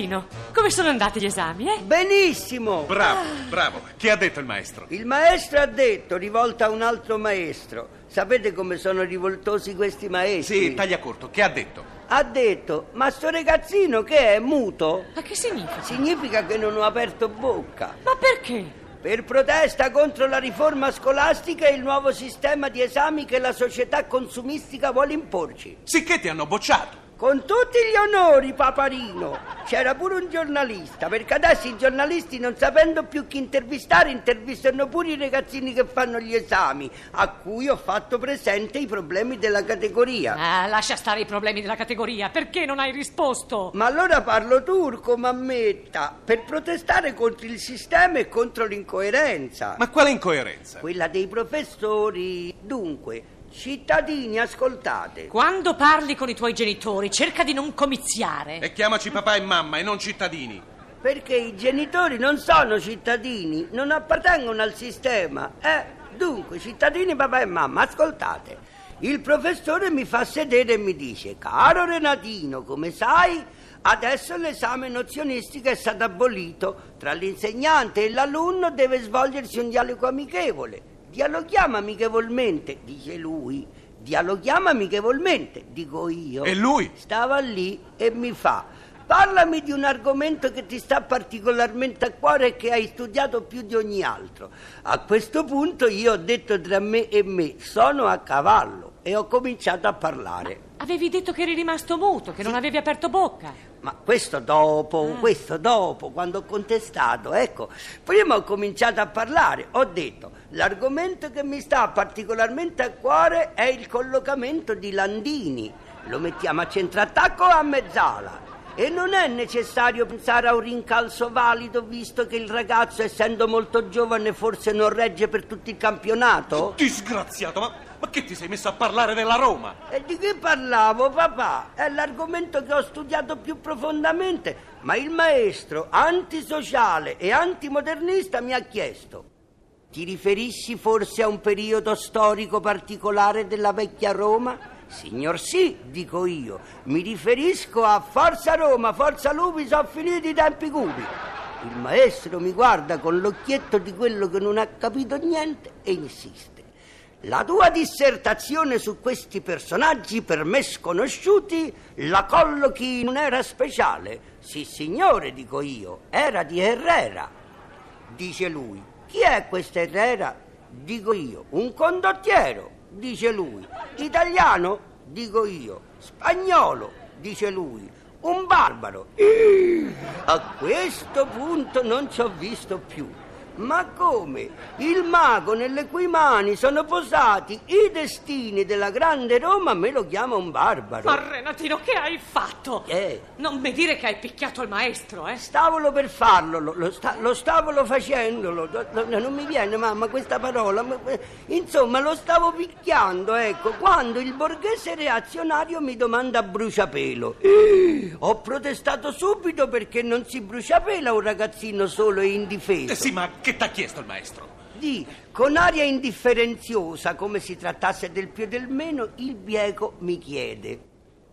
Renatino, come sono andati gli esami, eh? Benissimo! Bravo, bravo. Che ha detto il maestro? Il maestro ha detto, rivolta a un altro maestro. Sapete come sono rivoltosi questi maestri? Sì, taglia corto. Che ha detto? Ha detto, ma sto ragazzino che è muto? Ma che significa? Significa che non ho aperto bocca. Ma perché? Per protesta contro la riforma scolastica e il nuovo sistema di esami che la società consumistica vuole imporci. Sicché ti hanno bocciato. Con tutti gli onori, paparino. C'era pure un giornalista, perché adesso i giornalisti, non sapendo più chi intervistare, intervistano pure i ragazzini che fanno gli esami, a cui ho fatto presente i problemi della categoria. Ah, lascia stare i problemi della categoria. Perché non hai risposto? Ma allora parlo turco, mammetta, per protestare contro il sistema e contro l'incoerenza. Ma quale incoerenza? Quella dei professori. Dunque, cittadini, ascoltate. Quando parli con i tuoi genitori, cerca di non comiziare. E chiamaci papà e mamma e non cittadini. Perché i genitori non sono cittadini, non appartengono al sistema. Eh, dunque, cittadini, papà e mamma, ascoltate. Il professore mi fa sedere e mi dice, caro Renatino, come sai, adesso l'esame nozionistico è stato abolito. Tra l'insegnante e l'alunno deve svolgersi un dialogo amichevole. Dialoghiamo amichevolmente, dice lui. Dialoghiamo amichevolmente, dico io. E lui? Stava lì e mi fa. Parlami di un argomento che ti sta particolarmente a cuore e che hai studiato più di ogni altro. A questo punto io ho detto tra me e me, sono a cavallo e ho cominciato a parlare. Avevi detto che eri rimasto muto, che non avevi aperto bocca. Ma questo dopo, questo dopo, quando ho contestato, ecco. Prima ho cominciato a parlare, ho detto, l'argomento che mi sta particolarmente a cuore è il collocamento di Landini. Lo mettiamo a centrattacco o a mezzala? E non è necessario pensare a un rincalzo valido, visto che il ragazzo, essendo molto giovane, forse non regge per tutto il campionato? Disgraziato, ma, ma che ti sei messo a parlare della Roma? E di che parlavo, papà? È l'argomento che ho studiato più profondamente, ma il maestro antisociale e antimodernista mi ha chiesto: Ti riferisci forse a un periodo storico particolare della vecchia Roma? Signor sì, dico io, mi riferisco a Forza Roma, Forza Lupi, sono finiti i tempi cupi. Il maestro mi guarda con l'occhietto di quello che non ha capito niente e insiste. La tua dissertazione su questi personaggi per me sconosciuti la collochi in un'era speciale. Sì, signore, dico io, era di Herrera. Dice lui. Chi è questa Herrera? Dico io. Un condottiero, dice lui. Italiano? Dico io. Spagnolo, dice lui. Un barbaro. A questo punto non ci ho visto più. Ma come? Il mago nelle cui mani sono posati i destini della grande Roma me lo chiama un barbaro. Ma Renatino, che hai fatto? Eh. Non mi dire che hai picchiato il maestro, eh? Stavolo per farlo, lo, lo sta- lo stavolo facendolo. Do- do- Non mi viene, mamma, questa parola. ma- Insomma, lo stavo picchiando, ecco, quando il borghese reazionario mi domanda bruciapelo. Eh, Ho protestato subito perché non si bruciapela un ragazzino solo e indifeso. Eh sì, ma che t'ha chiesto il maestro? Di, con aria indifferenziosa, come si trattasse del più e del meno, il bieco mi chiede: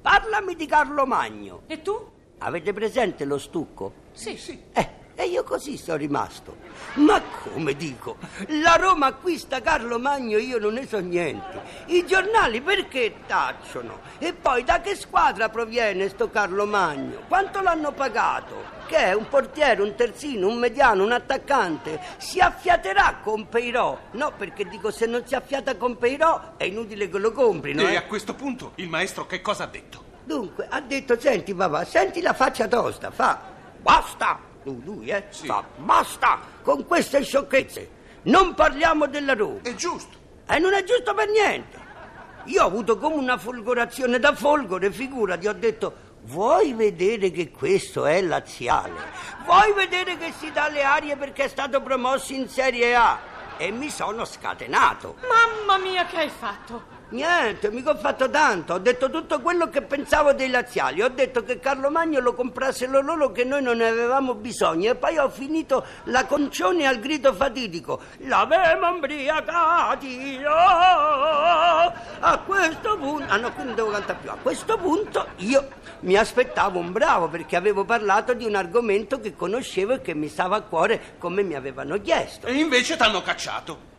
Parlami di Carlo Magno. E tu? Avete presente lo stucco? Sì, sì. Eh, io così sono rimasto. Ma come dico? La Roma acquista Carlo Magno, io non ne so niente. I giornali perché tacciono? E poi da che squadra proviene sto Carlo Magno? Quanto l'hanno pagato? Che è un portiere, un terzino, un mediano, un attaccante? Si affiaterà con Peirò? No, perché dico se non si affiata con Peirò è inutile che lo comprino. E eh. a questo punto il maestro che cosa ha detto? Dunque, ha detto, senti papà, senti la faccia tosta, fa, basta, lui, lui eh, Sì. fa, basta con queste sciocchezze. Non parliamo della Roma. È giusto. E non è giusto per niente. Io ho avuto come una folgorazione da folgore, figurati, ho detto, vuoi vedere che questo è laziale? Vuoi vedere che si dà le arie perché è stato promosso in Serie A? E mi sono scatenato. Mamma mia, che hai fatto? Niente, mica ho fatto tanto. Ho detto tutto quello che pensavo dei laziali. Ho detto che Carlo Magno lo comprassero loro, che noi non ne avevamo bisogno. E poi ho finito la concione al grido fatidico. L'avemo imbriacati. Oh! A questo punto... Ah no, qui non devo cantare più. A questo punto io mi aspettavo un bravo perché avevo parlato di un argomento che conoscevo e che mi stava a cuore come mi avevano chiesto. E invece t'hanno cacciato.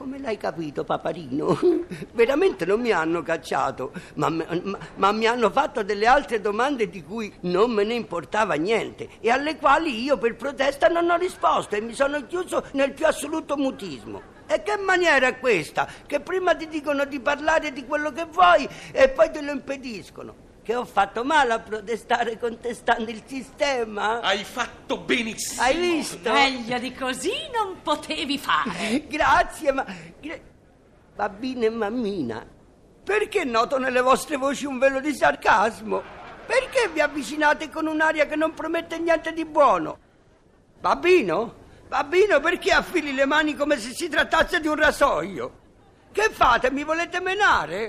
Come l'hai capito, paparino? Veramente non mi hanno cacciato, ma, ma- ma mi hanno fatto delle altre domande di cui non me ne importava niente e alle quali io per protesta non ho risposto e mi sono chiuso nel più assoluto mutismo. E che maniera è questa? Che prima ti dicono di parlare di quello che vuoi e poi te lo impediscono. Che ho fatto male a protestare contestando il sistema? Hai fatto benissimo. Hai visto? Meglio di così non potevi fare. Grazie, ma... gra- Babbina e mammina, perché noto nelle vostre voci un velo di sarcasmo? Perché vi avvicinate con un'aria che non promette niente di buono? Babbino? Babbino, perché affili le mani come se si trattasse di un rasoio? Che fate? Mi volete menare?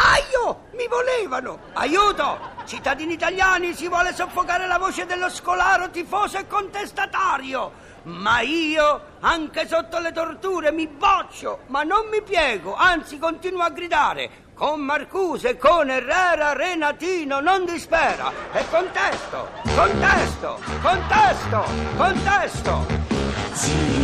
Aio! Mi volevano! Aiuto! Cittadini italiani, si vuole soffocare la voce dello scolaro tifoso e contestatario! Ma io, anche sotto le torture, mi boccio, ma non mi piego, anzi continuo a gridare. Con Marcuse, con Herrera, Renatino, non dispera. E contesto, contesto, contesto, contesto.